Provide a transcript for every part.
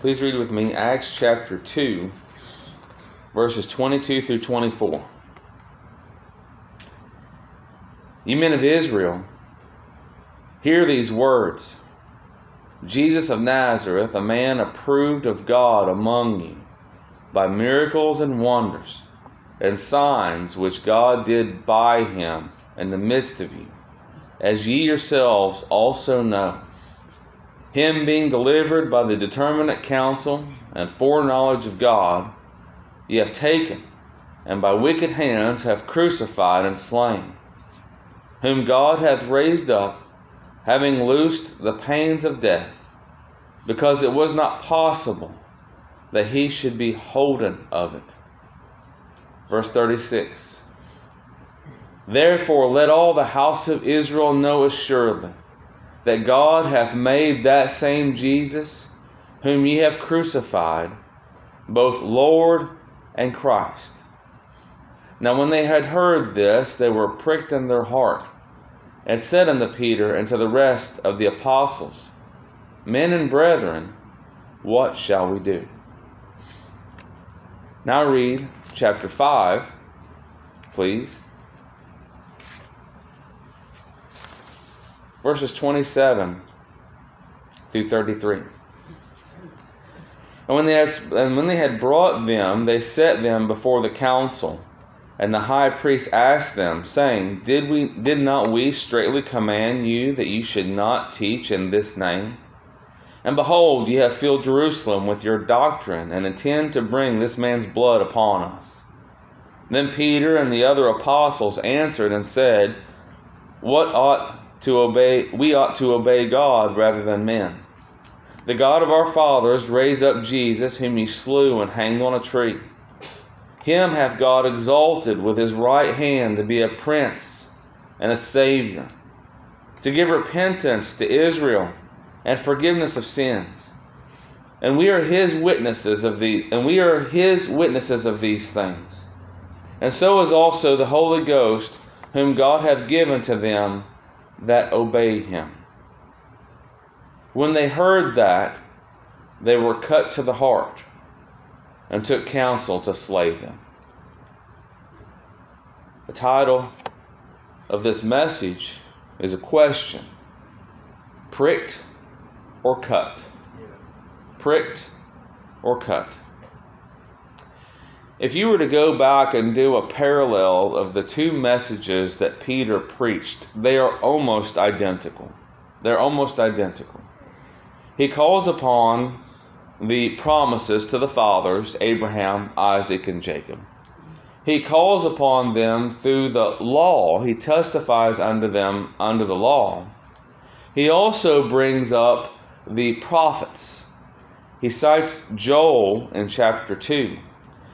Please read with me Acts chapter 2, verses 22 through 24. You men of Israel, hear these words Jesus of Nazareth, a man approved of God among you by miracles and wonders and signs which God did by him in the midst of you, as ye yourselves also know him being delivered by the determinate counsel and foreknowledge of God, ye have taken, and by wicked hands have crucified and slain, whom God hath raised up, having loosed the pains of death, because it was not possible that he should be holden of it. Verse 36 Therefore let all the house of Israel know assuredly that God hath made that same Jesus, whom ye have crucified, both Lord and Christ. Now, when they had heard this, they were pricked in their heart, and said unto Peter and to the rest of the apostles, Men and brethren, what shall we do? Now read chapter 5, please. Verses 27 through 33. And when, they had, and when they had brought them, they set them before the council. And the high priest asked them, saying, Did we did not we straightly command you that you should not teach in this name? And behold, ye have filled Jerusalem with your doctrine, and intend to bring this man's blood upon us. Then Peter and the other apostles answered and said, What ought to obey we ought to obey God rather than men. The God of our fathers raised up Jesus, whom he slew and hanged on a tree. Him hath God exalted with his right hand to be a prince and a savior, to give repentance to Israel and forgiveness of sins. And we are his witnesses of the and we are his witnesses of these things. And so is also the Holy Ghost, whom God hath given to them that obey him. When they heard that, they were cut to the heart and took counsel to slay them. The title of this message is a question pricked or cut? Pricked or cut? If you were to go back and do a parallel of the two messages that Peter preached, they are almost identical. They're almost identical. He calls upon the promises to the fathers, Abraham, Isaac, and Jacob. He calls upon them through the law. He testifies unto them under the law. He also brings up the prophets. He cites Joel in chapter 2.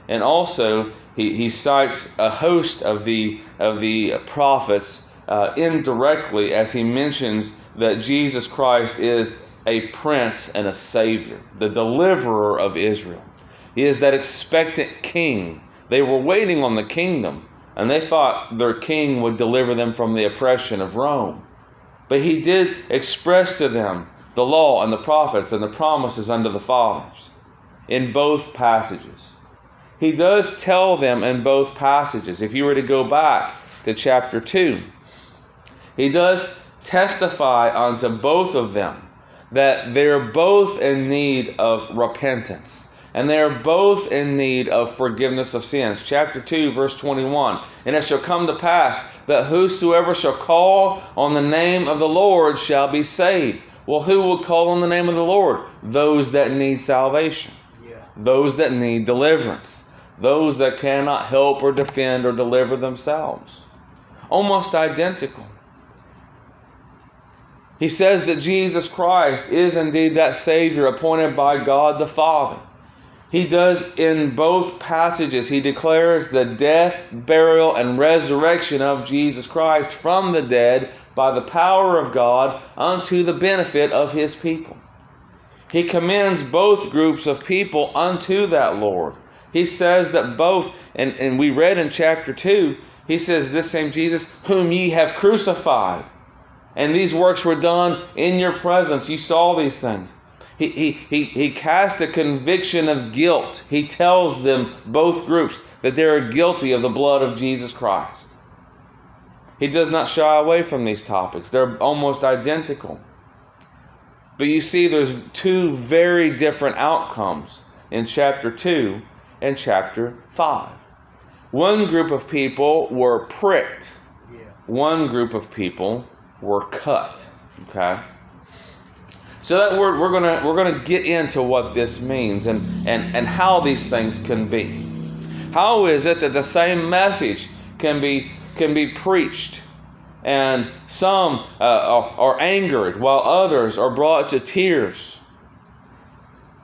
And also, he, he cites a host of the, of the prophets uh, indirectly as he mentions that Jesus Christ is a prince and a savior, the deliverer of Israel. He is that expectant king. They were waiting on the kingdom, and they thought their king would deliver them from the oppression of Rome. But he did express to them the law and the prophets and the promises unto the fathers in both passages. He does tell them in both passages. If you were to go back to chapter 2, he does testify unto both of them that they're both in need of repentance and they are both in need of forgiveness of sins. Chapter 2, verse 21. And it shall come to pass that whosoever shall call on the name of the Lord shall be saved. Well, who will call on the name of the Lord? Those that need salvation, yeah. those that need deliverance those that cannot help or defend or deliver themselves. Almost identical. He says that Jesus Christ is indeed that Savior appointed by God the Father. He does in both passages, he declares the death, burial, and resurrection of Jesus Christ from the dead by the power of God unto the benefit of his people. He commends both groups of people unto that Lord. He says that both, and, and we read in chapter 2, he says, This same Jesus, whom ye have crucified. And these works were done in your presence. You saw these things. he, he, he, he casts a conviction of guilt. He tells them, both groups, that they are guilty of the blood of Jesus Christ. He does not shy away from these topics, they're almost identical. But you see, there's two very different outcomes in chapter 2 and chapter 5. One group of people were pricked, Yeah. one group of people were cut. Okay? So that word we're gonna we're gonna get into what this means and, and, and how these things can be. How is it that the same message can be can be preached and some uh, are, are angered while others are brought to tears?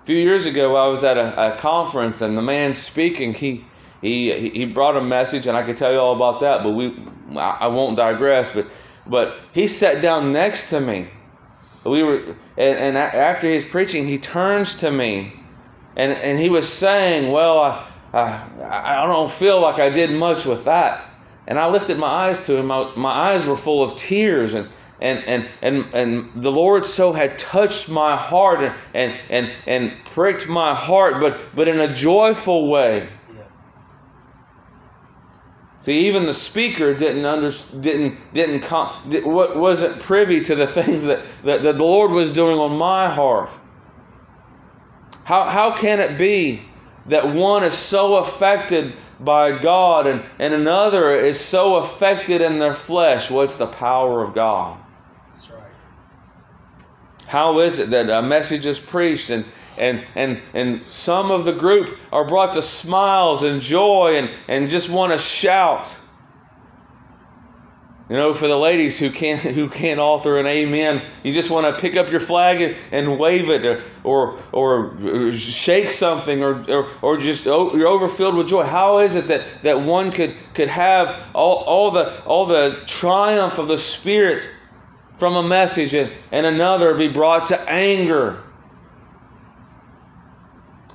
A few years ago, I was at a, a conference and the man speaking he he he brought a message and I could tell you all about that, but we I, won't digress. But but he sat down next to me. We were and, and after his preaching, he turns to me and and he was saying, "Well, I, I I don't feel like I did much with that." And I lifted my eyes to him. My, my eyes were full of tears and and, and, and, and the Lord so had touched my heart and, and, and, and pricked my heart, but, but in a joyful way. Yeah. See, even the speaker didn't under, didn't didn't com, di- wasn't privy to the things that, that, that the Lord was doing on my heart. How how can it be that one is so affected by God and, and another is so affected in their flesh? What's the power of God? That's right. How is it that a message is preached and, and, and, and some of the group are brought to smiles and joy and, and just want to shout? You know, for the ladies who can't who can't author an amen, you just want to pick up your flag and, and wave it, or or, or shake something, or, or or just oh, you're overfilled with joy. How is it that, that one could could have all, all the all the triumph of the Spirit from a message, and, and another be brought to anger?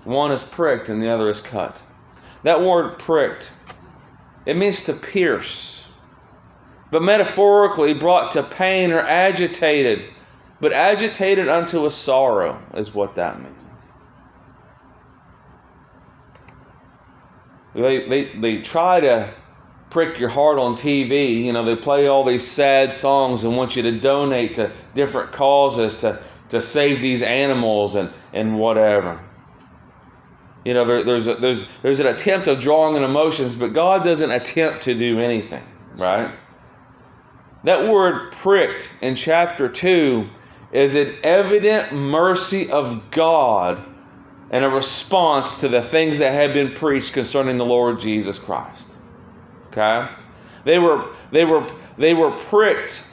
One is pricked, and the other is cut. That word pricked, it means to pierce but metaphorically brought to pain or agitated, but agitated unto a sorrow is what that means. They, they, they try to prick your heart on TV. You know, they play all these sad songs and want you to donate to different causes to, to save these animals and, and whatever. You know, there, there's, a, there's, there's an attempt of drawing in emotions, but God doesn't attempt to do anything, right? That word pricked in chapter 2 is an evident mercy of God and a response to the things that had been preached concerning the Lord Jesus Christ. Okay? They were they were they were pricked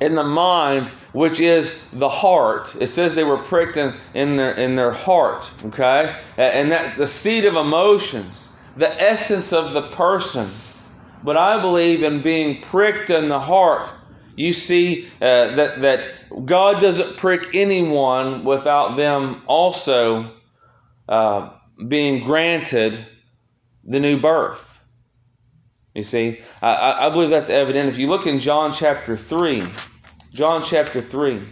in the mind, which is the heart. It says they were pricked in, in their in their heart. Okay? And that the seat of emotions, the essence of the person. But I believe in being pricked in the heart. You see uh, that that God doesn't prick anyone without them also uh, being granted the new birth. You see, I, I believe that's evident. If you look in John chapter 3, John chapter 3,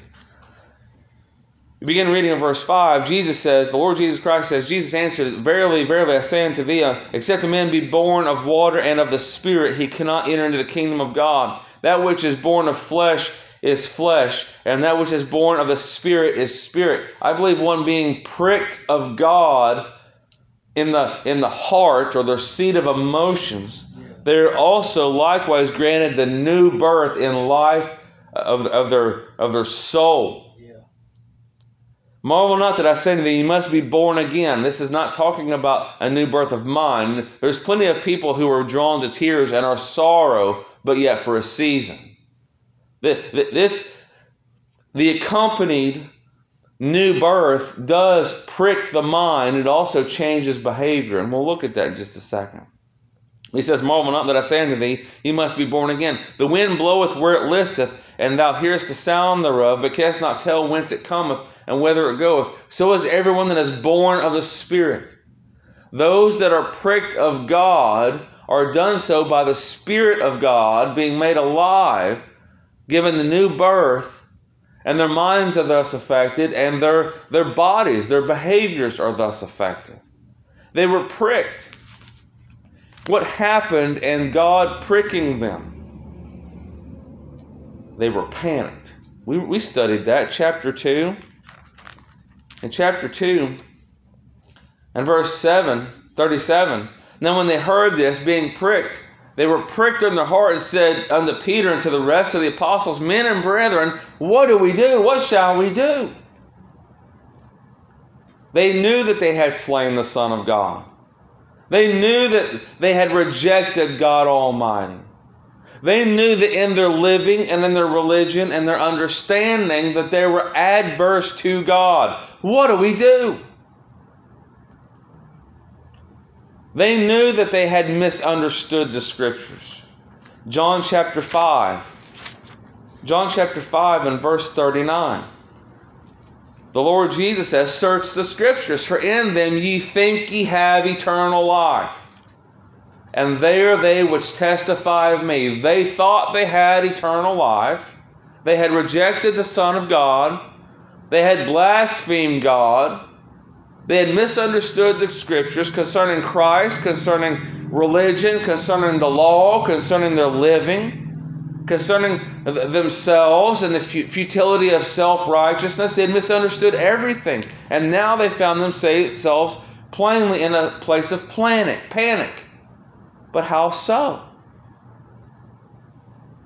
you begin reading in verse 5, Jesus says, the Lord Jesus Christ says, Jesus answered, Verily, verily, I say unto thee, uh, except a man be born of water and of the Spirit, he cannot enter into the kingdom of God. That which is born of flesh is flesh, and that which is born of the Spirit is spirit. I believe one being pricked of God in the in the heart or their seat of emotions, they're also likewise granted the new birth in life of, of their of their soul. Marvel not that I say thee, you must be born again. This is not talking about a new birth of mind. There's plenty of people who are drawn to tears and are sorrow, but yet for a season. This, the accompanied new birth does prick the mind. It also changes behavior. And we'll look at that in just a second. He says, Marvel not that I say unto thee, you must be born again. The wind bloweth where it listeth, and thou hearest the sound thereof, but canst not tell whence it cometh and whither it goeth. So is everyone that is born of the Spirit. Those that are pricked of God are done so by the Spirit of God being made alive, given the new birth, And their minds are thus affected, and their, their bodies, their behaviors are thus affected. They were pricked. What happened in God pricking them? They were panicked. We, we studied that, chapter 2. In chapter 2, and verse 7, 37, now when they heard this, being pricked, they were pricked in their heart and said unto Peter and to the rest of the apostles, Men and brethren, what do we do? What shall we do? They knew that they had slain the Son of God. They knew that they had rejected God Almighty. They knew that in their living and in their religion and their understanding that they were adverse to God. What do we do? They knew that they had misunderstood the scriptures. John chapter 5. John chapter 5 and verse 39. The Lord Jesus says, Search the scriptures, for in them ye think ye have eternal life. And they are they which testify of me. They thought they had eternal life. They had rejected the Son of God. They had blasphemed God. They had misunderstood the scriptures concerning Christ, concerning religion, concerning the law, concerning their living, concerning themselves and the futility of self righteousness. They had misunderstood everything. And now they found themselves plainly in a place of panic. panic. But how so?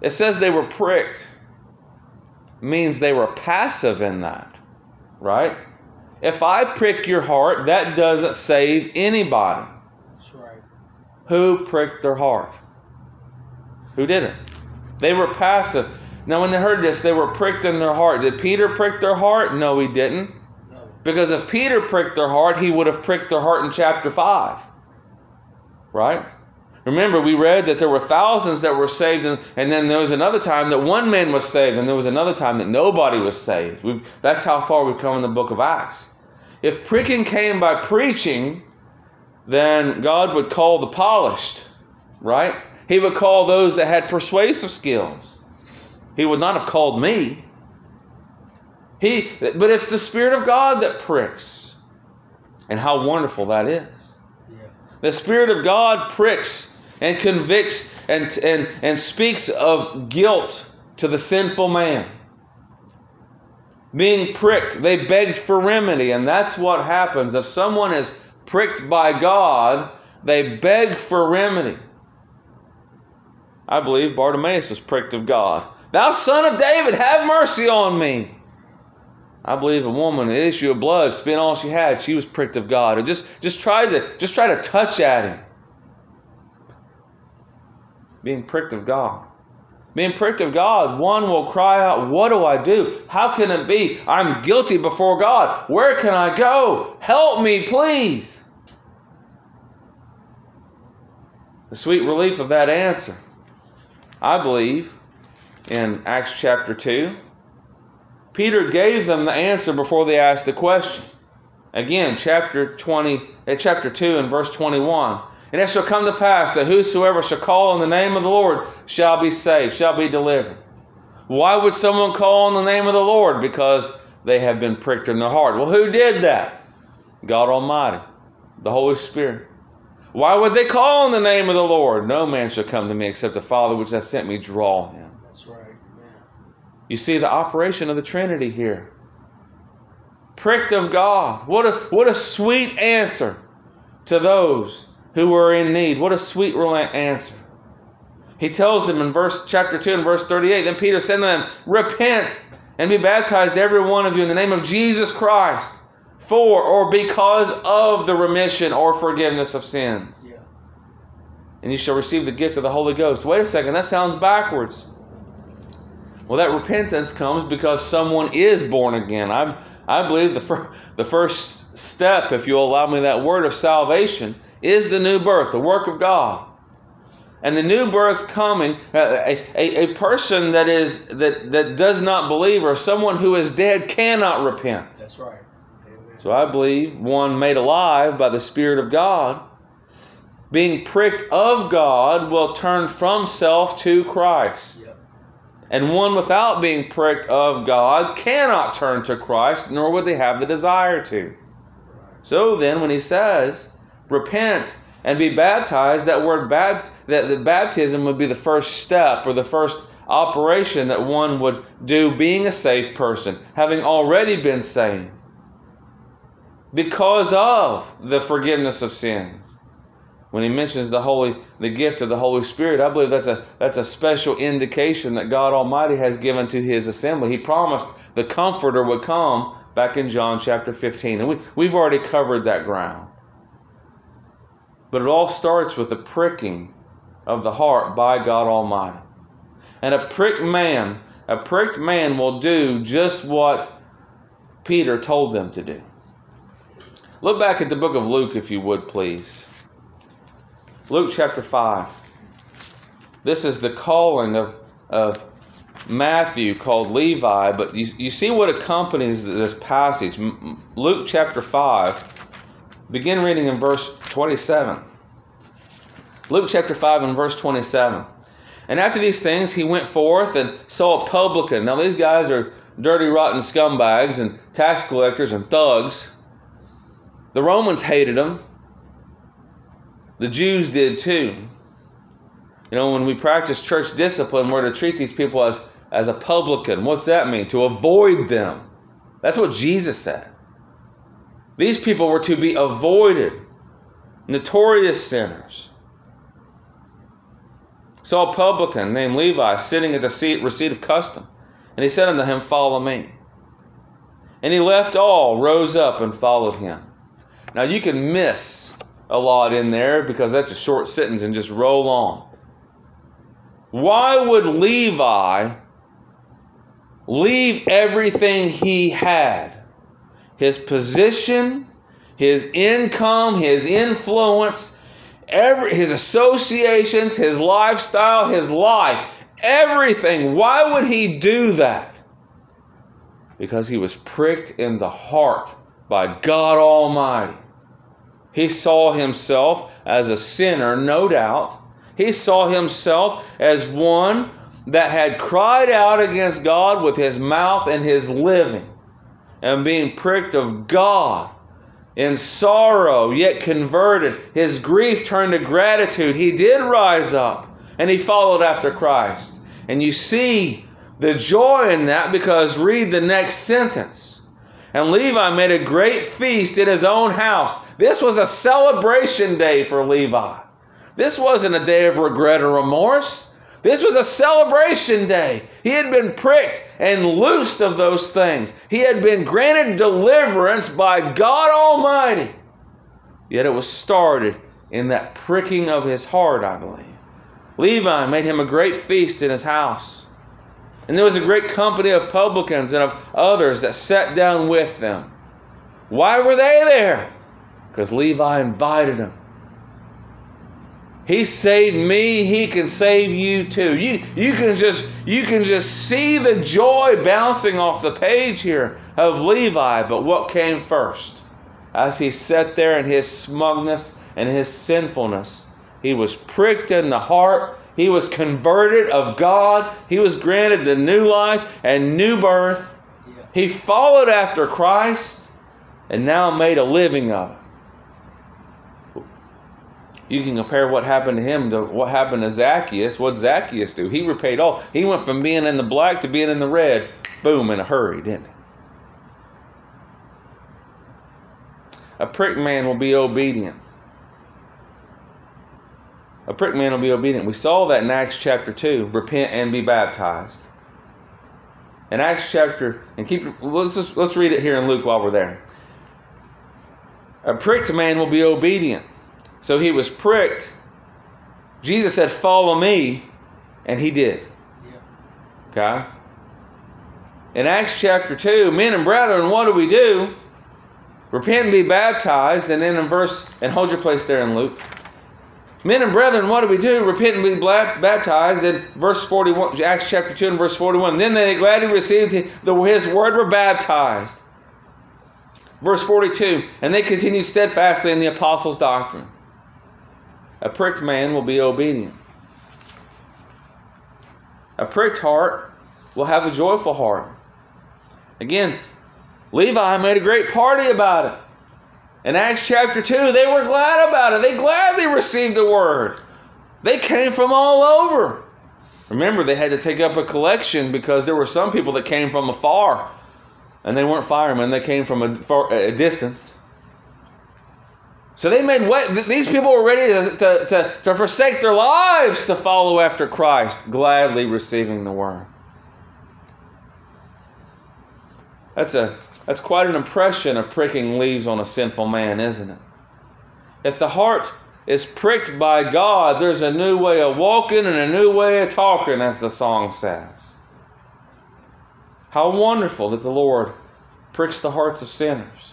It says they were pricked. Means they were passive in that. Right? If I prick your heart, that doesn't save anybody. That's right. Who pricked their heart? Who didn't? They were passive. Now, when they heard this, they were pricked in their heart. Did Peter prick their heart? No, he didn't. No. Because if Peter pricked their heart, he would have pricked their heart in chapter 5. Right? Remember, we read that there were thousands that were saved, and, and, then there was another time that one man was saved, and there was another time that nobody was saved. We've, that's how far we've come in the book of Acts. If pricking came by preaching, then God would call the polished, right? He would call those that had persuasive skills. He would not have called me. He, but it's the Spirit of God that pricks. And how wonderful that is. Yeah. The Spirit of God pricks and convicts and, and, and speaks of guilt to the sinful man. Being pricked, they begged for remedy, and that's what happens. If someone is pricked by God, they beg for remedy. I believe Bartimaeus was pricked of God. Thou son of David, have mercy on me. I believe a woman, an issue of blood, spent all she had. She was pricked of God, and just just tried to just try to touch at him being pricked of God. Being pricked of God, one will cry out, What do I do? How can it be? I'm guilty before God. Where can I go? Help me, please. The sweet relief of that answer, I believe, in Acts chapter 2, Peter gave them the answer before they asked the question. Again, chapter 20, eh, chapter 2 and verse 21. And it shall come to pass that whosoever shall call on the name of the Lord shall be saved, shall be delivered. Why would someone call on the name of the Lord? Because they have been pricked in their heart. Well, who did that? God Almighty, the Holy Spirit. Why would they call on the name of the Lord? No man shall come to me except the Father which hath sent me draw him. That's right. You see the operation of the Trinity here. Pricked of God. What a, what a sweet answer to those who were in need. What a sweet answer. He tells them in verse chapter 2 and verse 38, then Peter said to them, Repent and be baptized every one of you in the name of Jesus Christ for or because of the remission or forgiveness of sins. Yeah. And you shall receive the gift of the Holy Ghost. Wait a second, that sounds backwards. Well, that repentance comes because someone is born again. I, I believe the, fir- the first step, if you'll allow me that word of salvation, is the new birth, the work of God. And the new birth coming, uh, a, a, a person that is that, that does not believe or someone who is dead cannot repent. That's right. Amen. So I believe one made alive by the Spirit of God, being pricked of God, will turn from self to Christ. Yep. And one without being pricked of God cannot turn to Christ, nor would they have the desire to. So then, when he says, repent and be baptized, that word bapt- that the baptism would be the first step or the first operation that one would do being a saved person, having already been saved because of the forgiveness of sins. When he mentions the holy the gift of the Holy Spirit, I believe that's a that's a special indication that God Almighty has given to his assembly. He promised the comforter would come back in John chapter 15. And we, we've already covered that ground. But it all starts with the pricking of the heart by God Almighty. And a pricked man, a pricked man will do just what Peter told them to do. Look back at the book of Luke, if you would, please. Luke chapter 5. This is the calling of, of Matthew called Levi, but you, you see what accompanies this passage. Luke chapter 5, begin reading in verse 27. Luke chapter 5 and verse 27. And after these things, he went forth and saw a publican. Now, these guys are dirty, rotten scumbags and tax collectors and thugs. The Romans hated them. The Jews did too. You know, when we practice church discipline, we're to treat these people as, as a publican. What's that mean? To avoid them. That's what Jesus said. These people were to be avoided, notorious sinners. Saw a publican named Levi sitting at the seat, receipt of custom. And he said unto him, Follow me. And he left all, rose up, and followed him. Now you can miss a lot in there because that's a short sentence and just roll on. Why would Levi leave everything he had? His position, his income, his influence, every, his associations, his lifestyle, his life, everything. Why would he do that? Because he was pricked in the heart by God Almighty. He saw himself as a sinner, no doubt. He saw himself as one that had cried out against God with his mouth and his living, and being pricked of God in sorrow, yet converted. His grief turned to gratitude. He did rise up and he followed after Christ. And you see the joy in that because read the next sentence. And Levi made a great feast in his own house. This was a celebration day for Levi. This wasn't a day of regret or remorse. This was a celebration day. He had been pricked and loosed of those things. He had been granted deliverance by God Almighty. Yet it was started in that pricking of his heart, I believe. Levi made him a great feast in his house. And there was a great company of publicans and of others that sat down with them. Why were they there? Because Levi invited them. He saved me, he can save you too. You, you can just you can just see the joy bouncing off the page here of Levi, but what came first? As he sat there in his smugness and his sinfulness, he was pricked in the heart he was converted of God. He was granted the new life and new birth. He followed after Christ and now made a living of it. You can compare what happened to him to what happened to Zacchaeus. What Zacchaeus do? He repaid all. He went from being in the black to being in the red, boom, in a hurry, didn't he? A pricked man will be obedient. A pricked man will be obedient. We saw that in Acts chapter 2. Repent and be baptized. In Acts chapter, and keep let's just, let's read it here in Luke while we're there. A pricked man will be obedient. So he was pricked. Jesus said, "Follow me," and he did. Okay. In Acts chapter 2, men and brethren, what do we do? Repent and be baptized. And then in verse, and hold your place there in Luke. Men and brethren, what do we do? Repent and be baptized. Then verse 41, Acts chapter 2 and verse 41. Then they gladly received his word, were baptized. Verse 42. And they continued steadfastly in the apostles' doctrine. A pricked man will be obedient. A pricked heart will have a joyful heart. Again, Levi made a great party about it. In Acts chapter 2, they were glad about it. They gladly received the word. They came from all over. Remember, they had to take up a collection because there were some people that came from afar. And they weren't firemen, they came from a, far, a distance. So they made what? These people were ready to, to, to, to forsake their lives to follow after Christ, gladly receiving the word. That's a that's quite an impression of pricking leaves on a sinful man, isn't it? If the heart is pricked by God, there's a new way of walking and a new way of talking, as the song says. How wonderful that the Lord pricks the hearts of sinners.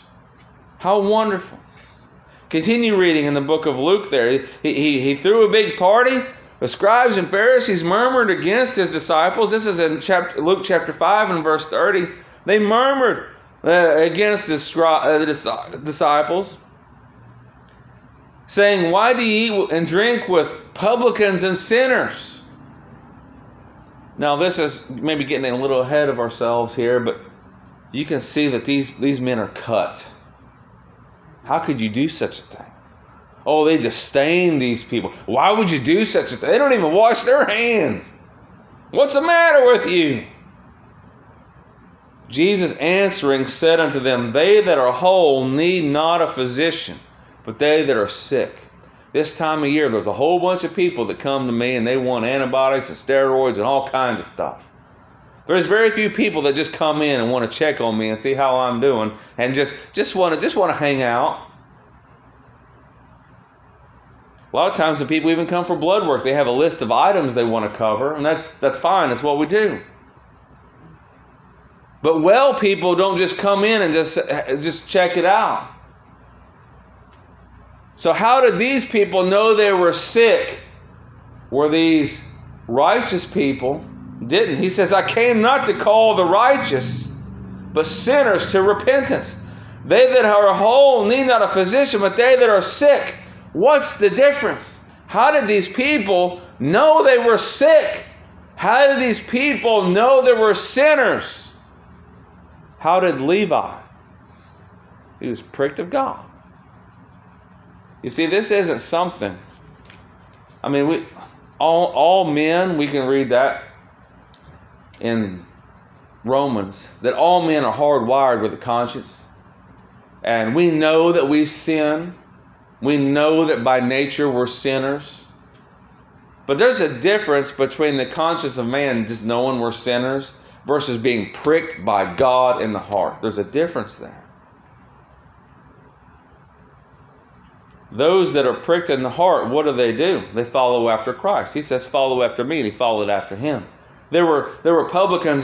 How wonderful. Continue reading in the book of Luke there. He, he, he threw a big party. The scribes and Pharisees murmured against his disciples. This is in chapter, Luke chapter 5 and verse 30. They murmured uh, against uh, the disciples, saying, Why do you eat and drink with publicans and sinners? Now, this is maybe getting a little ahead of ourselves here, but you can see that these, these men are cut. How could you do such a thing? Oh, they disdain these people. Why would you do such a thing? They don't even wash their hands. What's the matter with you? Jesus answering said unto them, They that are whole need not a physician, but they that are sick. This time of year, there's a whole bunch of people that come to me and they want antibiotics and steroids and all kinds of stuff. There's very few people that just come in and want to check on me and see how I'm doing and just, just want to just want to hang out. A lot of times the people even come for blood work. They have a list of items they want to cover, and that's that's fine. That's what we do. But well people don't just come in and just, just check it out. So, how did these people know they were sick? Were these righteous people? Didn't. He says, I came not to call the righteous, but sinners to repentance. They that are whole need not a physician, but they that are sick. What's the difference? How did these people know they were sick? How did these people know they were sinners? How did Levi? He was pricked of God. You see, this isn't something. I mean, we all all men we can read that in Romans that all men are hardwired with a conscience, and we know that we sin. We know that by nature we're sinners. But there's a difference between the conscience of man just knowing we're sinners versus being pricked by God in the heart. There's a difference there. Those that are pricked in the heart, what do they do? They follow after Christ. He says, Follow after me, and he followed after him. There were, there were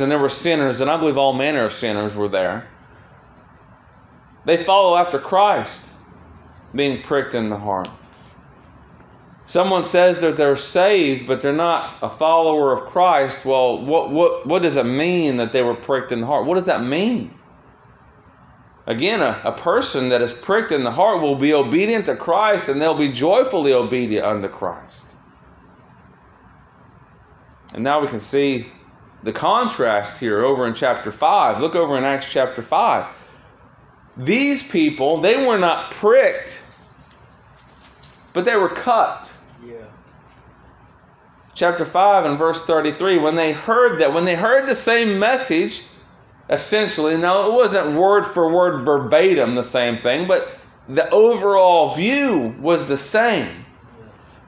and there were sinners, and I believe all manner of sinners were there. They follow after Christ, being pricked in the heart. Someone says that they're saved, but they're not a follower of Christ. Well, what, what, what does it mean that they were pricked in the heart? What does that mean? Again, a, a person that is pricked in the heart will be obedient to Christ and they'll be joyfully obedient unto Christ. And now we can see the contrast here over in chapter 5. Look over in Acts chapter 5. These people, they were not pricked, but they were cut. Yeah. Chapter 5 and verse 33 when they heard that, when they heard the same message, essentially, now it wasn't word for word verbatim the same thing, but the overall view was the same.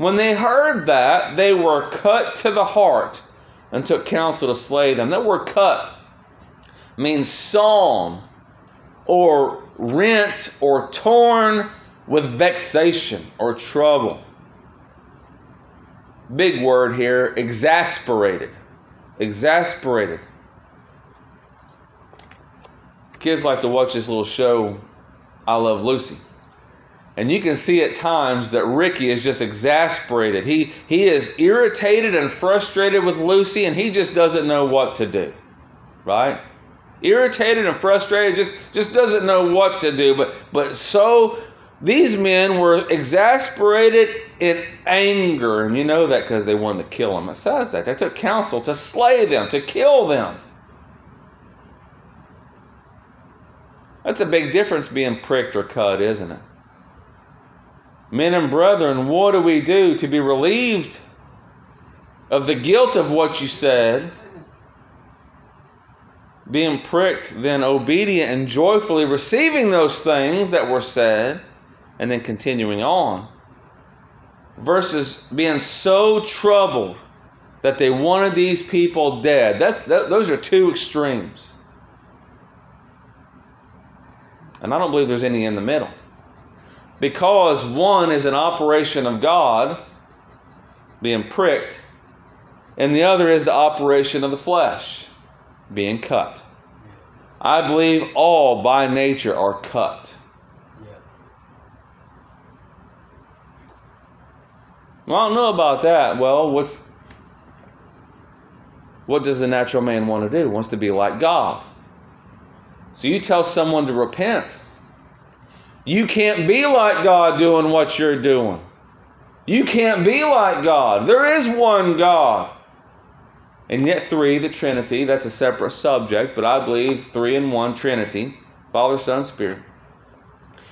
When they heard that, they were cut to the heart and took counsel to slay them. That word cut means sawn or rent or torn with vexation or trouble big word here, exasperated. Exasperated. Kids like to watch this little show, I Love Lucy. And you can see at times that Ricky is just exasperated. He, he is irritated and frustrated with Lucy, and he just doesn't know what to do. Right? Irritated and frustrated, just, just doesn't know what to do, but, but so These men were exasperated in anger, and you know that because they wanted to kill him. It says that. They took counsel to slay them, to kill them. That's a big difference being pricked or cut, isn't it? Men and brethren, what do we do to be relieved of the guilt of what you said? Being pricked, then obedient and joyfully receiving those things that were said, and then continuing on. Versus being so troubled that they wanted these people dead. That, that, those are two extremes. And I don't believe there's any in the middle. Because one is an operation of God, being pricked, and the other is the operation of the flesh, being cut. I believe all by nature are cut. Well, I don't know about that. Well, what's what does the natural man want to do? Wants to be like God. So you tell someone to repent. You can't be like God doing what you're doing. You can't be like God. There is one God. And yet, three, the Trinity, that's a separate subject, but I believe three in one Trinity Father, Son, Spirit.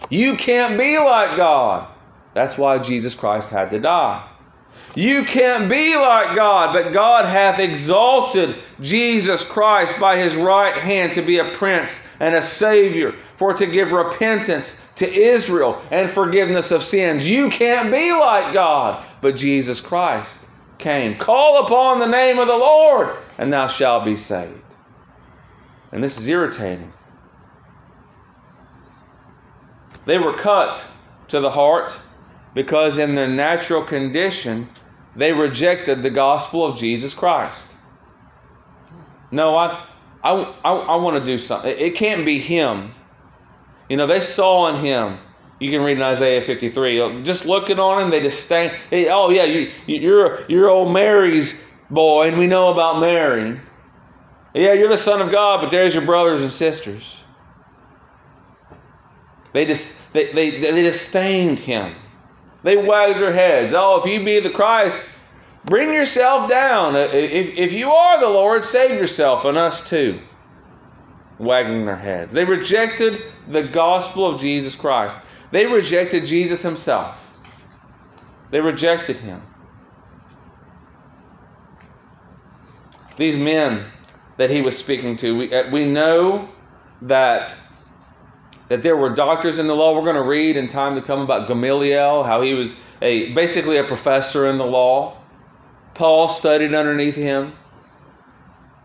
You can't be like God. That's why Jesus Christ had to die. You can't be like God, but God hath exalted Jesus Christ by his right hand to be a prince and a savior, for to give repentance to Israel and forgiveness of sins. You can't be like God, but Jesus Christ came. Call upon the name of the Lord, and thou shalt be saved. And this is irritating. They were cut to the heart because, in their natural condition, they rejected the gospel of Jesus Christ. No, I, I, I, I want to do something. It can't be him. You know, they saw in him. You can read in Isaiah 53. Just looking on him, they disdain. Hey, oh yeah, you, you're you're old Mary's boy, and we know about Mary. Yeah, you're the son of God, but there's your brothers and sisters. They just they, they, they disdained him. They wagged their heads. Oh, if you be the Christ, bring yourself down. If, if you are the Lord, save yourself and us too. Wagging their heads. They rejected the gospel of Jesus Christ. They rejected Jesus himself. They rejected him. These men that he was speaking to, we, uh, we know that that there were doctors in the law. We're going to read in time to come about Gamaliel, how he was a basically a professor in the law. Paul studied underneath him.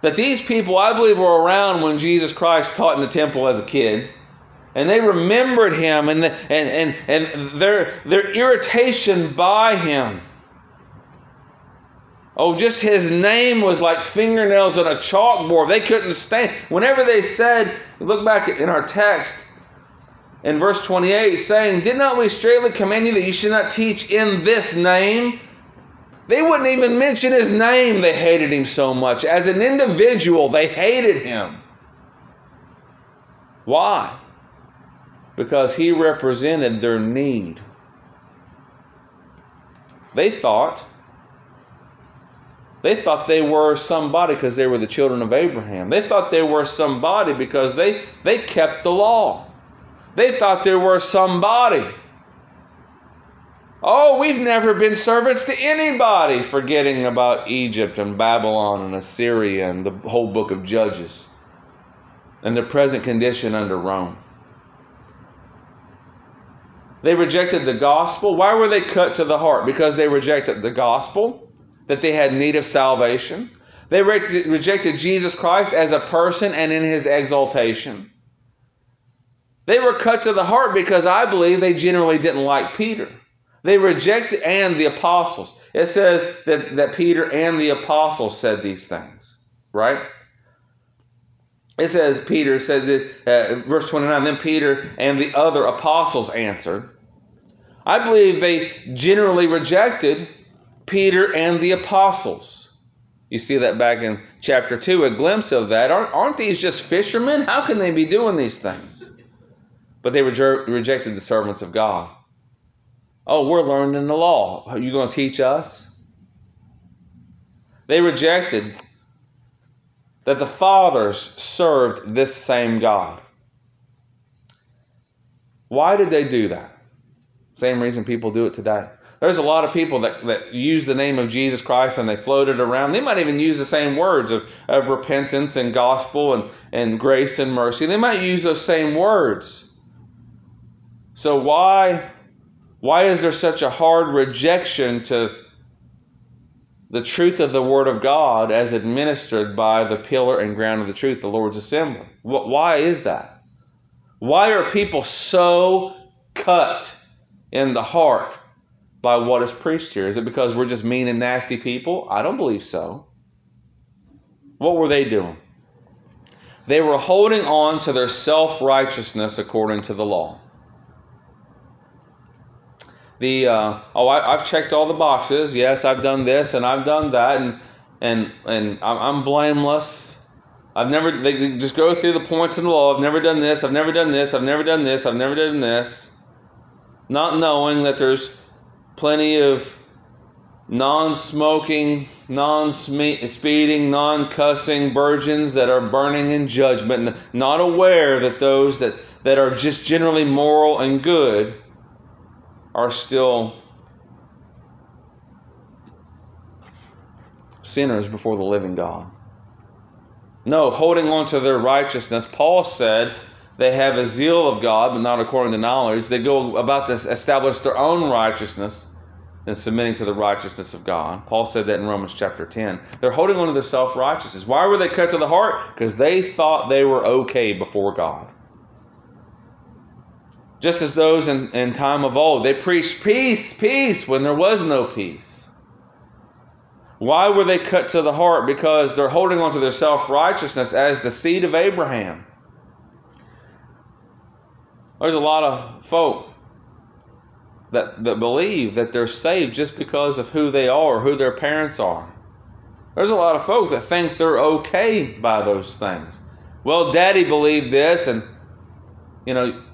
That these people, I believe, were around when Jesus Christ taught in the temple as a kid. And they remembered him and, the, and, and, and their, their irritation by him. Oh, just his name was like fingernails on a chalkboard. They couldn't stand. Whenever they said, look back in our text, in verse 28 saying, Did not we straightly command you that you should not teach in this name? They wouldn't even mention his name. They hated him so much. As an individual, they hated him. Why? Because he represented their need. They thought they thought they were somebody because they were the children of Abraham. They thought they were somebody because they, they kept the law. They thought they were somebody. Oh, we've never been servants to anybody, forgetting about Egypt and Babylon and Assyria and the whole book of Judges and the present condition under Rome. They rejected the gospel. Why were they cut to the heart? Because they rejected the gospel, that they had need of salvation. They rejected Jesus Christ as a person and in his exaltation. They were cut to the heart because I believe they generally didn't like Peter. They rejected, and the apostles. It says that, that Peter and the apostles said these things, right? It says, Peter said that, uh, verse 29, then Peter and the other apostles answered. I believe they generally rejected Peter and the apostles. You see that back in chapter 2, a glimpse of that. Aren't, aren't these just fishermen? How can they be doing these things? but they reje- rejected the servants of God. Oh, we're learning the law. Are you going to teach us? They rejected that the fathers served this same God. Why did they do that? Same reason people do it today. There's a lot of people that, that use the name of Jesus Christ and they float it around. They might even use the same words of, of repentance and gospel and, and grace and mercy. They might use those same words. So why why is there such a hard rejection to the truth of the Word of God as administered by the pillar and ground of the truth, the Lord's assembly? Why is that? Why are people so cut in the heart by what is preached here? Is it because we're just mean and nasty people? I don't believe so. What were they doing? They were holding on to their self righteousness according to the law. The uh, oh, I, have checked all the boxes. Yes, I've done this and I've done that, and and and I'm blameless. I've never. They just go through the points in the law. I've never done this. I've never done this. I've never done this. I've never done this. Not knowing that there's plenty of non-smoking, non-speeding, non-cussing virgins that are burning in judgment, not aware that those that, that are just generally moral and good are still sinners before the living God. No, holding on to their righteousness, Paul said they have a zeal of God, but not according to knowledge. They go about to establish their own righteousness and submitting to the righteousness of God. Paul said that in Romans chapter 10. They're holding on to their self righteousness. Why were they cut to the heart? Because they thought they were okay before God. Just as those in, in time of old, they preached peace, peace, when there was no peace. Why were they cut to the heart? Because they're holding on to their self righteousness as the seed of Abraham. There's a lot of folk that, that believe that they're saved just because of who they are, or who their parents are. There's a lot of folks that think they're okay by those things. Well, daddy believed this, and, you know,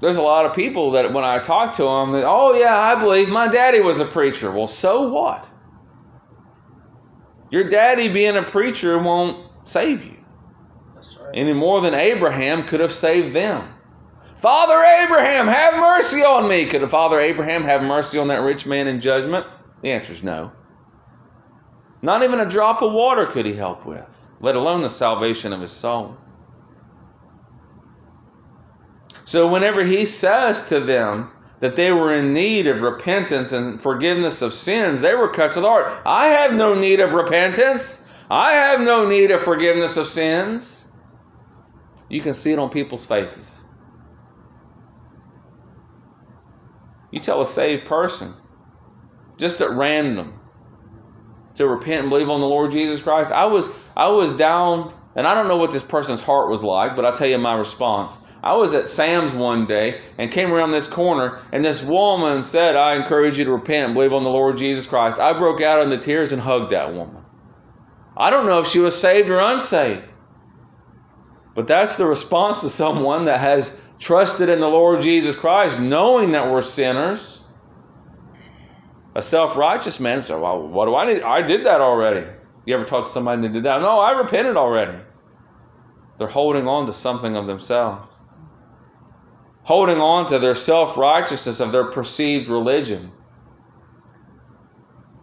there's a lot of people that when I talk to them, that, oh, yeah, I believe my daddy was a preacher. Well, so what? Your daddy being a preacher won't save you. Right. Any more than Abraham could have saved them. Father Abraham, have mercy on me. Could a Father Abraham have mercy on that rich man in judgment? The answer is no. Not even a drop of water could he help with, let alone the salvation of his soul. So, whenever he says to them that they were in need of repentance and forgiveness of sins, they were cut to the heart. I have no need of repentance. I have no need of forgiveness of sins. You can see it on people's faces. You tell a saved person, just at random, to repent and believe on the Lord Jesus Christ. I was I was down, and I don't know what this person's heart was like, but I'll tell you my response. I was at Sam's one day and came around this corner, and this woman said, I encourage you to repent and believe on the Lord Jesus Christ. I broke out into tears and hugged that woman. I don't know if she was saved or unsaved. But that's the response to someone that has trusted in the Lord Jesus Christ, knowing that we're sinners. A self righteous man said, Well, what do I need? I did that already. You ever talk to somebody that did that? No, I repented already. They're holding on to something of themselves holding on to their self righteousness of their perceived religion.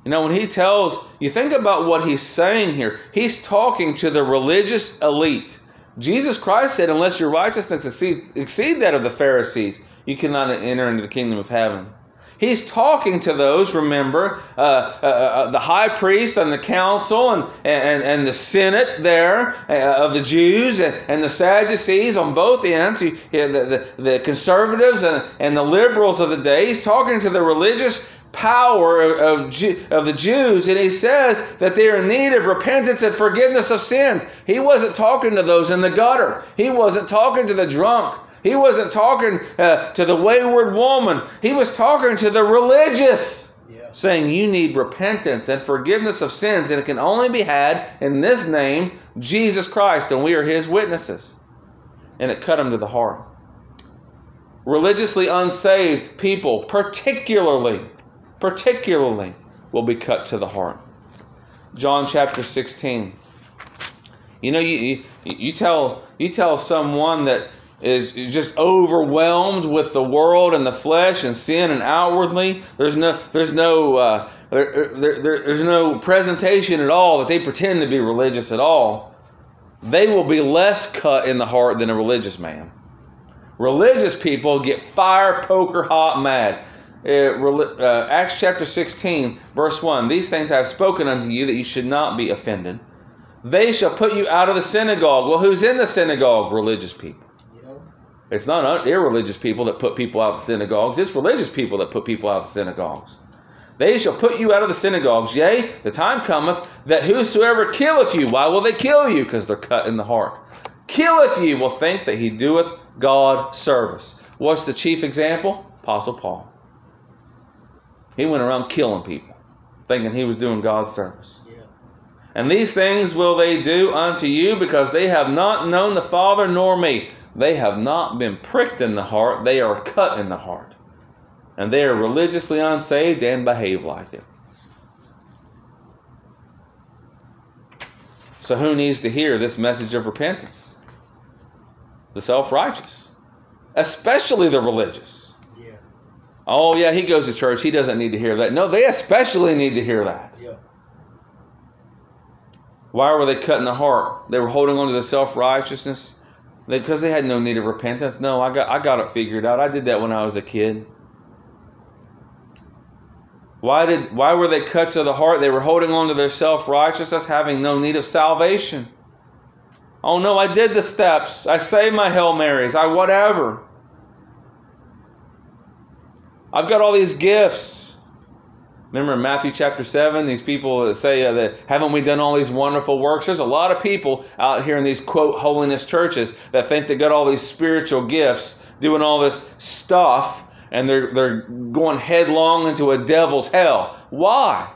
You know, when he tells, you think about what he's saying here. He's talking to the religious elite. Jesus Christ said, unless your righteousness exceed, exceed that of the Pharisees, you cannot enter into the kingdom of heaven. He's talking to those, remember, uh, uh, uh, the high priest and the council and, and, and the senate there uh, of the Jews and, and, the Sadducees on both ends, he, the, the, the, conservatives and, and the liberals of the day. He's talking to the religious power of, of, of the Jews, and he says that they are in need of repentance and forgiveness of sins. He wasn't talking to those in the gutter, he wasn't talking to the drunk. He wasn't talking uh, to the wayward woman. He was talking to the religious, yeah. saying, You need repentance and forgiveness of sins, and it can only be had in this name, Jesus Christ, and we are his witnesses. And it cut him to the heart. religiously unsaved people, particularly, particularly, will be cut to the heart. John chapter 16. You know, you, you, you tell you tell someone that is just overwhelmed with the world and the flesh and sin and outwardly. There's no there's no uh, there, there, there, there's no presentation at all that they pretend to be religious at all. They will be less cut in the heart than a religious man. Religious people get fire poker hot mad. Uh, Acts chapter 16, verse 1 These things I have spoken unto you that you should not be offended. They shall put you out of the synagogue. Well, who's in the synagogue? Religious people. It's not irreligious people that put people out of the synagogues, it's religious people that put people out of the synagogues. They shall put you out of the synagogues. Yea, the time cometh that whosoever killeth you, why will they kill you? Because they're cut in the heart. Killeth you will think that he doeth God service. What's the chief example? Apostle Paul. He went around killing people, thinking he was doing God service. Yeah. And these things will they do unto you because they have not known the Father nor me. They have not been pricked in the heart, they are cut in the heart. And they are religiously unsaved and behave like it. So, who needs to hear this message of repentance? The self righteous, especially the religious. Yeah. Oh, yeah, he goes to church. He doesn't need to hear that. No, they especially need to hear that. Yeah. Why were they cut in the heart? They were holding on to their self righteousness because they had no need of repentance. No, I got I got it figured out. I did that when I was a kid. Why did why were they cut to the heart? They were holding on to their self righteousness, having no need of salvation. Oh no, I did the steps. I say my Hail Marys. I whatever. I've got all these gifts. Remember in Matthew chapter 7, these people that say uh, that haven't we done all these wonderful works? There's a lot of people out here in these quote holiness churches that think they got all these spiritual gifts, doing all this stuff, and they're they're going headlong into a devil's hell. Why?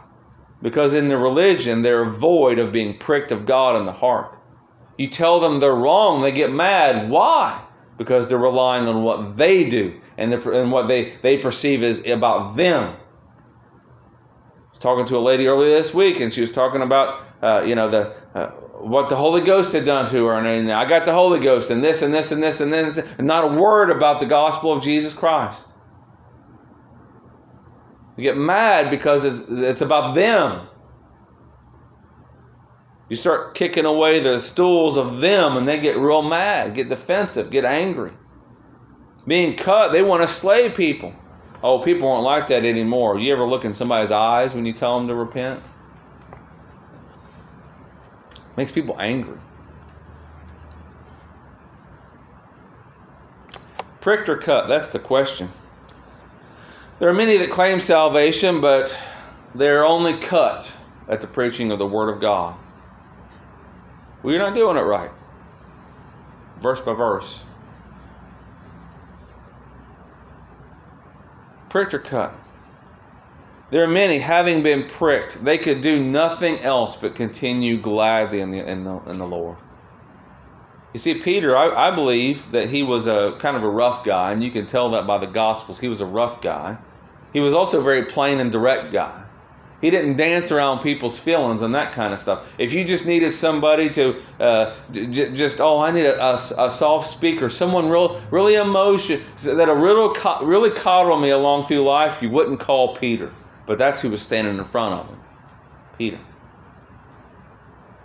Because in the religion they're void of being pricked of God in the heart. You tell them they're wrong, they get mad. Why? Because they're relying on what they do and, and what they, they perceive as about them. Talking to a lady earlier this week, and she was talking about, uh, you know, the uh, what the Holy Ghost had done to her, and, and I got the Holy Ghost, and this and this and this and this, and not a word about the gospel of Jesus Christ. You get mad because it's, it's about them. You start kicking away the stools of them, and they get real mad, get defensive, get angry. Being cut, they want to slay people. Oh, people aren't like that anymore. You ever look in somebody's eyes when you tell them to repent? Makes people angry. Pricked or cut? That's the question. There are many that claim salvation, but they're only cut at the preaching of the Word of God. You're not doing it right. Verse by verse. Pricked or cut. There are many, having been pricked, they could do nothing else but continue gladly in the, in the, in the Lord. You see, Peter, I, I believe that he was a kind of a rough guy, and you can tell that by the Gospels. He was a rough guy. He was also a very plain and direct guy. He didn't dance around people's feelings and that kind of stuff. If you just needed somebody to uh, j- just, oh, I need a, a, a, soft speaker, someone real, really emotional, that'll really, really coddle me along through life, you wouldn't call Peter. But that's who was standing in front of him Peter.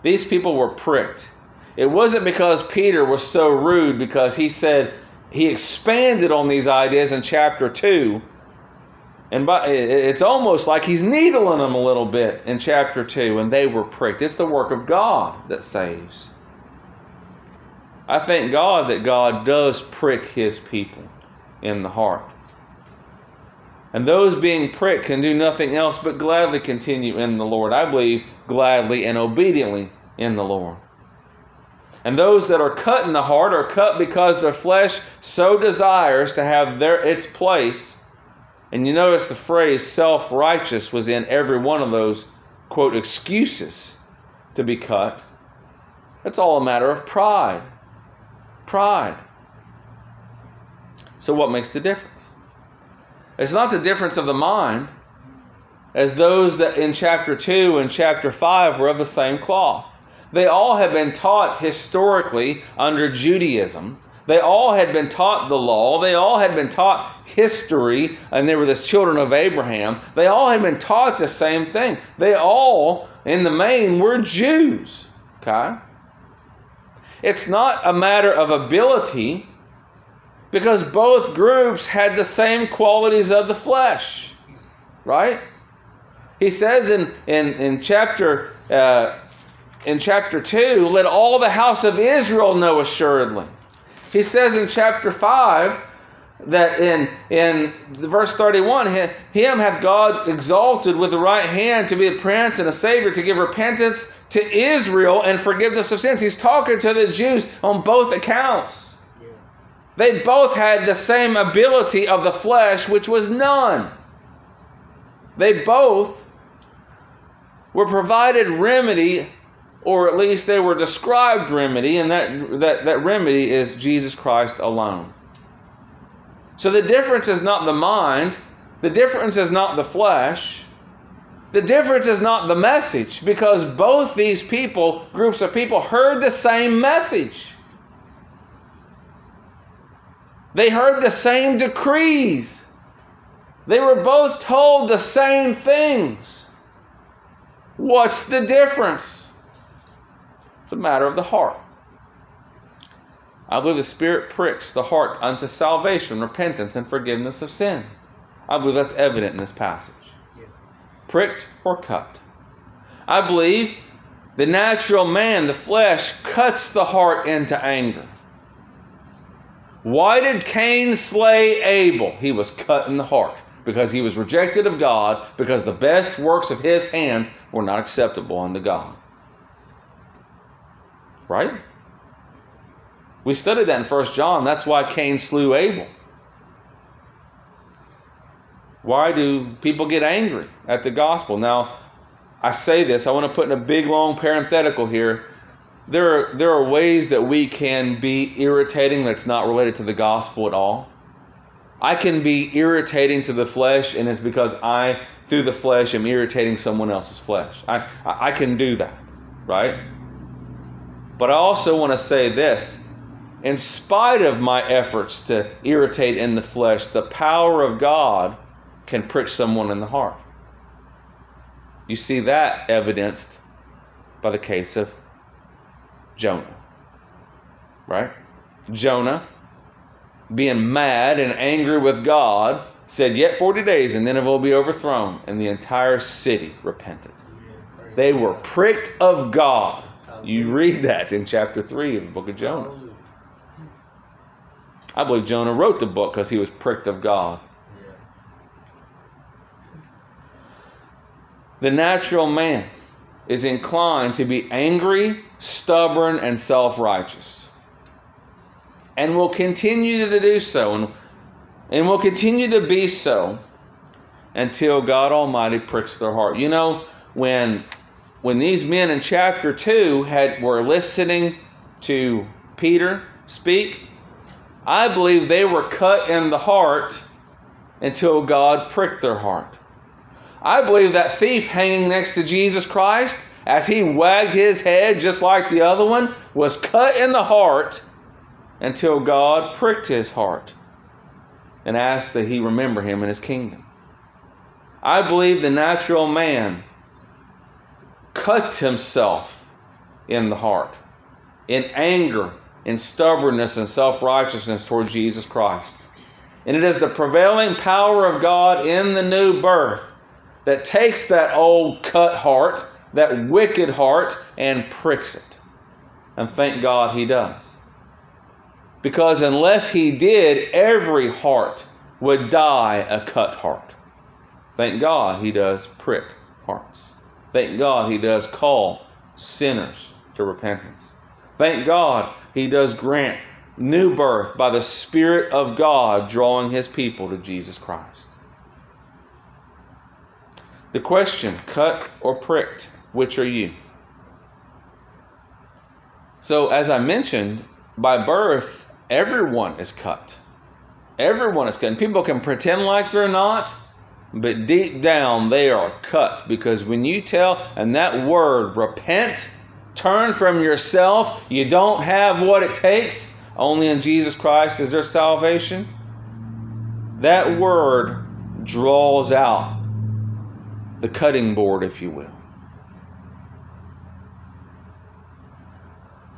These people were pricked. It wasn't because Peter was so rude, because he said, he expanded on these ideas in chapter 2 and by, it's almost like he's needling them a little bit in chapter 2, and they were pricked. It's the work of God that saves. I thank God that God does prick his people in the heart. And those being pricked can do nothing else but gladly continue in the Lord. I believe gladly and obediently in the Lord. And those that are cut in the heart are cut because their flesh so desires to have their its place and you notice the phrase self righteous was in every one of those, quote, excuses to be cut. It's all a matter of pride. Pride. So, what makes the difference? It's not the difference of the mind, as those that in chapter 2 and chapter 5 were of the same cloth. They all have been taught historically under Judaism. They all had been taught the law. They all had been taught history, and they were the children of Abraham. They all had been taught the same thing. They all, in the main, were Jews. Okay? It's not a matter of ability because both groups had the same qualities of the flesh. Right? He says in, in, in chapter uh, in chapter 2, let all the house of Israel know assuredly. He says in chapter 5 that in, in verse 31, him hath God exalted with the right hand to be a prince and a savior to give repentance to Israel and forgiveness of sins. He's talking to the Jews on both accounts. They both had the same ability of the flesh, which was none. They both were provided remedy or at least they were described remedy, and that, that, that remedy is Jesus Christ alone. So the difference is not the mind, the difference is not the flesh, the difference is not the message, because both these people, groups of people, heard the same message. They heard the same decrees. They were both told the same things. What's the difference? It's a matter of the heart. I believe the Spirit pricks the heart unto salvation, repentance, and forgiveness of sins. I believe that's evident in this passage. Pricked or cut. I believe the natural man, the flesh, cuts the heart into anger. Why did Cain slay Abel? He was cut in the heart because he was rejected of God, because the best works of his hands were not acceptable unto God. Right? We studied that in 1 John. That's why Cain slew Abel. Why do people get angry at the gospel? Now, I say this, I want to put in a big long parenthetical here. There are, there are ways that we can be irritating that's not related to the gospel at all. I can be irritating to the flesh, and it's because I, through the flesh, am irritating someone else's flesh. I, I can do that, right? But I also want to say this in spite of my efforts to irritate in the flesh, the power of God can prick someone in the heart. You see that evidenced by the case of Jonah. Right? Jonah, being mad and angry with God, said, Yet 40 days and Nineveh will be overthrown, and the entire city repented. They were pricked of God you read that in chapter 3 of the book of Jonah. I believe Jonah wrote the book because he was pricked of God. The natural man is inclined to be angry, stubborn, and self righteous. And will continue to do so, and, and will continue to be so until God Almighty pricks their heart. You know, when when these men in chapter 2 had, were listening to Peter speak, I believe they were cut in the heart until God pricked their heart. I believe that thief hanging next to Jesus Christ, as he wagged his head just like the other one, was cut in the heart until God pricked his heart and asked that he remember him in his kingdom. I believe the natural man cuts himself in the heart in anger, in stubbornness, and self righteousness toward Jesus Christ. And it is the prevailing power of God in the new birth that takes that old cut heart, that wicked heart, and pricks it. And thank God he does. Because unless he did, every heart would die a cut heart. Thank God he does prick hearts. Thank God he does call sinners to repentance. Thank God he does grant new birth by the Spirit of God drawing his people to Jesus Christ. The question cut or pricked, which are you? So, as I mentioned, by birth, everyone is cut. Everyone is cut. People can pretend like they're not, but deep down they are cut because when you tell, and that word, repent, turn from yourself, you don't have what it takes, only in Jesus Christ is there salvation. That word draws out the cutting board, if you will.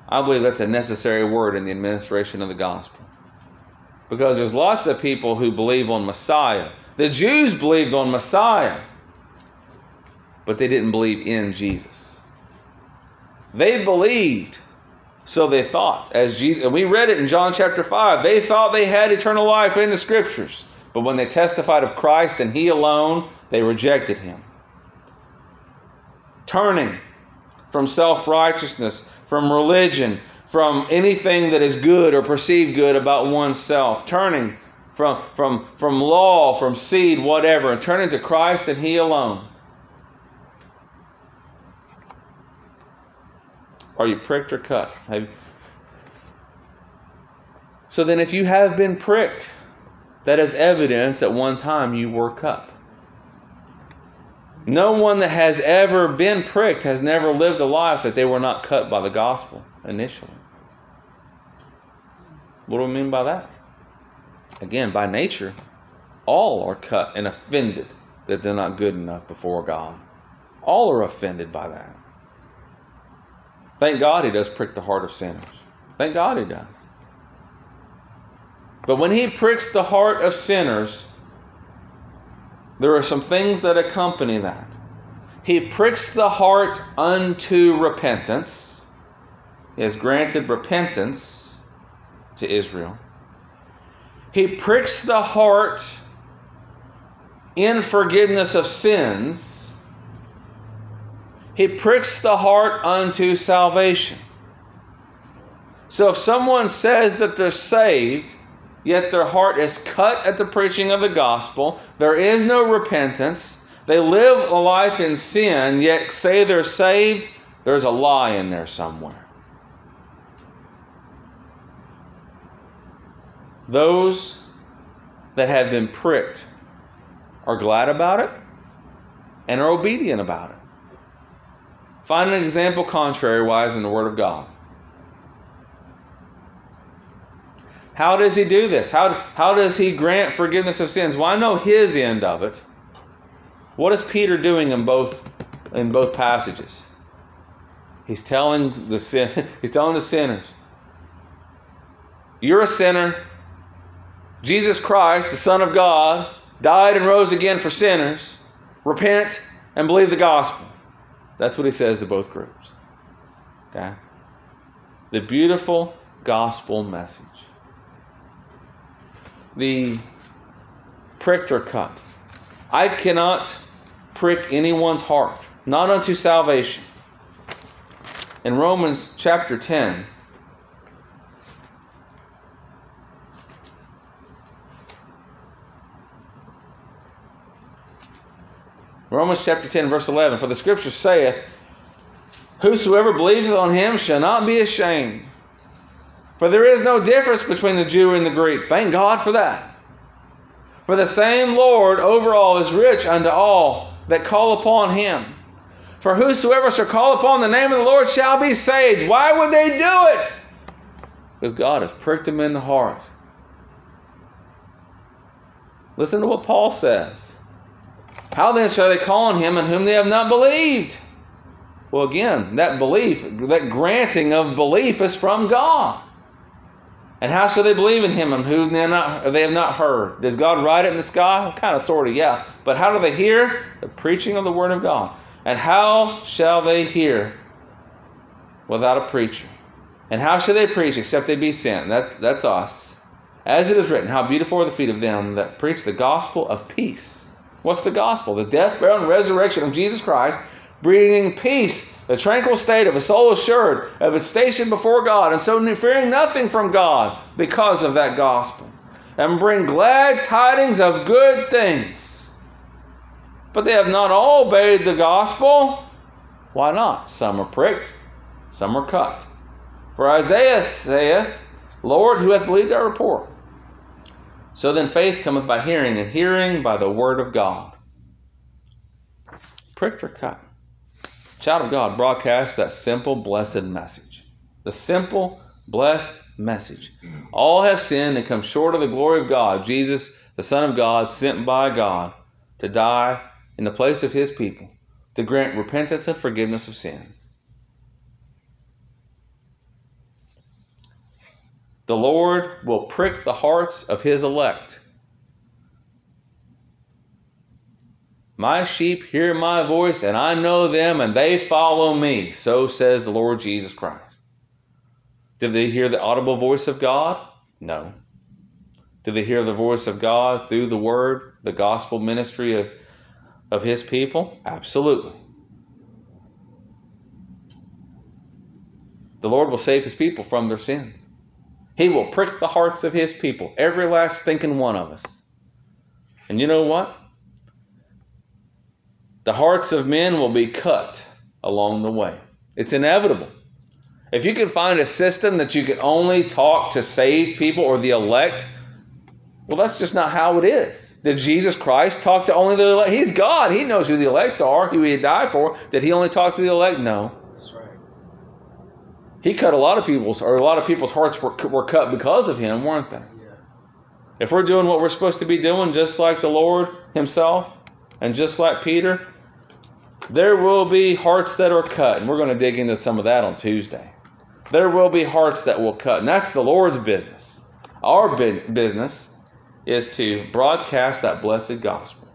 I believe that's a necessary word in the administration of the gospel. Because there's lots of people who believe on Messiah. The Jews believed on Messiah, but they didn't believe in Jesus. They believed, so they thought, as Jesus, and we read it in John chapter 5. They thought they had eternal life in the scriptures, but when they testified of Christ and He alone, they rejected Him. Turning from self righteousness, from religion, from anything that is good or perceived good about oneself, turning from, from, from law, from seed, whatever, and turning to Christ and He alone. Are you pricked or cut? So then, if you have been pricked, that is evidence at one time you were cut. No one that has ever been pricked has never lived a life that they were not cut by the gospel initially. What do we mean by that? Again, by nature, all are cut and offended that they're not good enough before God. All are offended by that. Thank God He does prick the heart of sinners. Thank God He does. But when He pricks the heart of sinners, there are some things that accompany that. He pricks the heart unto repentance. He has granted repentance to Israel. He pricks the heart in forgiveness of sins. He pricks the heart unto salvation. So if someone says that they're saved, yet their heart is cut at the preaching of the gospel. There is no repentance. They live a life in sin, yet say they're saved. There's a lie in there somewhere. Those that have been pricked are glad about it and are obedient about it. Find an example contrariwise in the Word of God. How does he do this? How, how does he grant forgiveness of sins? Well, I know his end of it. What is Peter doing in both in both passages? He's telling the sin, he's telling the sinners, you're a sinner. Jesus Christ, the Son of God, died and rose again for sinners. Repent and believe the gospel. That's what he says to both groups. Okay? The beautiful gospel message the pricked or cut. I cannot prick anyone's heart, not unto salvation. In Romans chapter 10, Romans chapter 10, verse 11 For the scripture saith, Whosoever believeth on him shall not be ashamed. For there is no difference between the Jew and the Greek. Thank God for that. For the same Lord over all is rich unto all that call upon him. For whosoever shall call upon the name of the Lord shall be saved. Why would they do it? Because God has pricked them in the heart. Listen to what Paul says. How then shall they call on him in whom they have not believed? Well, again, that belief, that granting of belief is from God. And how shall they believe in him and who they, they have not heard? Does God write it in the sky? Kind of, sort of, yeah. But how do they hear? The preaching of the Word of God. And how shall they hear without a preacher? And how shall they preach except they be sent? That's, that's us. As it is written, how beautiful are the feet of them that preach the gospel of peace. What's the gospel? The death, burial, and resurrection of Jesus Christ, bringing peace the tranquil state of a soul assured of its station before God, and so fearing nothing from God because of that gospel, and bring glad tidings of good things. But they have not all obeyed the gospel. Why not? Some are pricked, some are cut. For Isaiah saith, Lord, who hath believed our report? So then faith cometh by hearing, and hearing by the word of God. Pricked or cut? Child of God, broadcast that simple, blessed message. The simple, blessed message. All have sinned and come short of the glory of God. Jesus, the Son of God, sent by God to die in the place of his people, to grant repentance and forgiveness of sins. The Lord will prick the hearts of his elect. My sheep hear my voice, and I know them, and they follow me. So says the Lord Jesus Christ. Did they hear the audible voice of God? No. Did they hear the voice of God through the word, the gospel ministry of, of his people? Absolutely. The Lord will save his people from their sins. He will prick the hearts of his people, every last thinking one of us. And you know what? The hearts of men will be cut along the way. It's inevitable. If you can find a system that you can only talk to save people or the elect, well, that's just not how it is. Did Jesus Christ talk to only the elect? He's God. He knows who the elect are, who he died for. Did he only talk to the elect? No. He cut a lot of people's, or a lot of people's hearts were, were cut because of him, weren't they? If we're doing what we're supposed to be doing, just like the Lord Himself, and just like Peter, there will be hearts that are cut. And we're going to dig into some of that on Tuesday. There will be hearts that will cut. And that's the Lord's business. Our business is to broadcast that blessed gospel.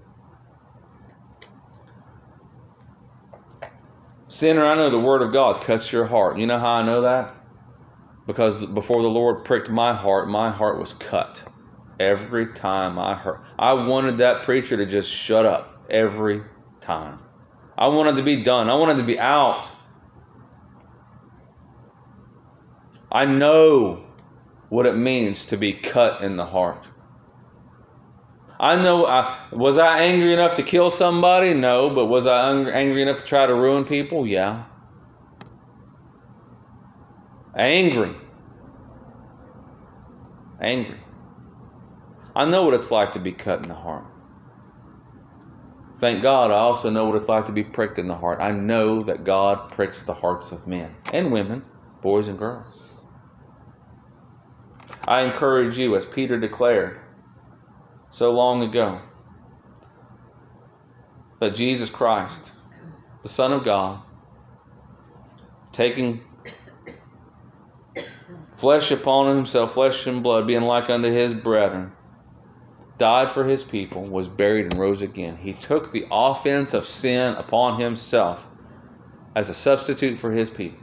Sinner, I know the Word of God cuts your heart. You know how I know that? Because before the Lord pricked my heart, my heart was cut. Every time I heard, I wanted that preacher to just shut up every time. I wanted to be done. I wanted to be out. I know what it means to be cut in the heart. I know. I, was I angry enough to kill somebody? No. But was I angry enough to try to ruin people? Yeah. Angry. Angry. I know what it's like to be cut in the heart. Thank God, I also know what it's like to be pricked in the heart. I know that God pricks the hearts of men and women, boys and girls. I encourage you, as Peter declared so long ago, that Jesus Christ, the Son of God, taking flesh upon himself, flesh and blood, being like unto his brethren, died for his people, was buried, and rose again. He took the offense of sin upon himself as a substitute for his people.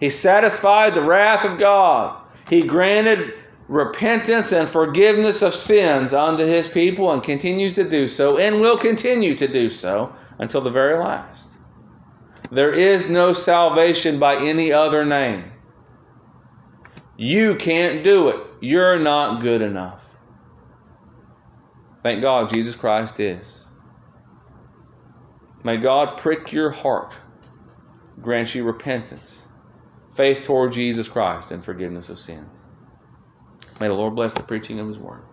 He satisfied the wrath of God. He granted repentance and forgiveness of sins unto his people and continues to do so and will continue to do so until the very last. There is no salvation by any other name. You can't do it. You're not good enough. Thank God Jesus Christ is. May God prick your heart, grant you repentance, faith toward Jesus Christ, and forgiveness of sins. May the Lord bless the preaching of His word.